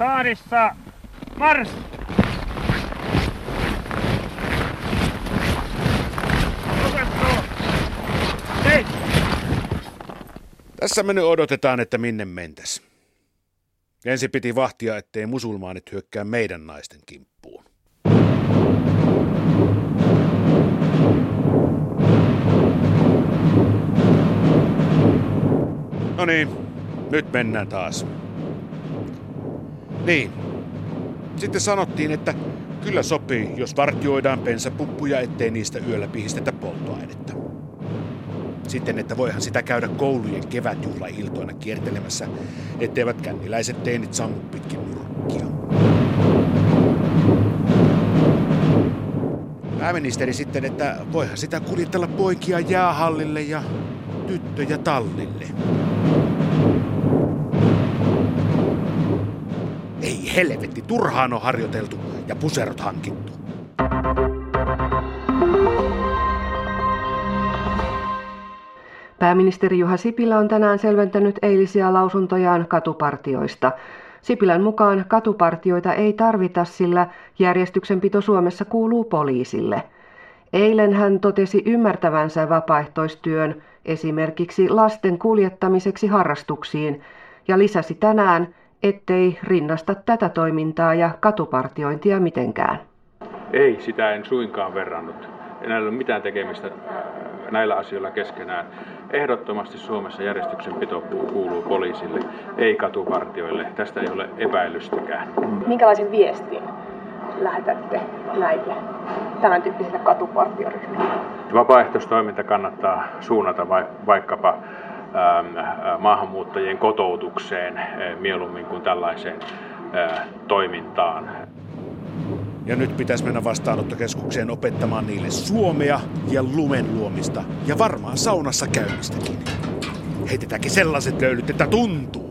Tahdissa! Mars! Tässä me nyt odotetaan, että minne mentäs. Ensin piti vahtia, ettei musulmaanit hyökkää meidän naisten kimppuun. No niin, nyt mennään taas. Niin. Sitten sanottiin, että kyllä sopii, jos vartioidaan pensapuppuja, ettei niistä yöllä pihistetä polttoainetta. Sitten, että voihan sitä käydä koulujen kevätjuhlailtoina kiertelemässä, etteivät känniläiset teinit sammu pitkin nurkkia. Pääministeri sitten, että voihan sitä kuljetella poikia jäähallille ja tyttöjä tallille. Helvetti, turhaan on harjoiteltu ja puserot hankittu. Pääministeri Juha Sipilä on tänään selventänyt eilisiä lausuntojaan katupartioista. Sipilän mukaan katupartioita ei tarvita, sillä järjestyksenpito Suomessa kuuluu poliisille. Eilen hän totesi ymmärtävänsä vapaaehtoistyön esimerkiksi lasten kuljettamiseksi harrastuksiin ja lisäsi tänään, ettei rinnasta tätä toimintaa ja katupartiointia mitenkään. Ei, sitä en suinkaan verrannut. Ei ole mitään tekemistä näillä asioilla keskenään. Ehdottomasti Suomessa järjestyksenpito kuuluu poliisille, ei katupartioille. Tästä ei ole epäilystäkään. Minkälaisen viestin lähetätte näille tämän tyyppisille katupartioryhmille? Vapaaehtoistoiminta kannattaa suunnata vaikkapa maahanmuuttajien kotoutukseen äh, mieluummin kuin tällaiseen äh, toimintaan. Ja nyt pitäisi mennä vastaanottokeskukseen opettamaan niille suomea ja lumen luomista ja varmaan saunassa käymistäkin. Heitetäänkin sellaiset löylyt, että tuntuu.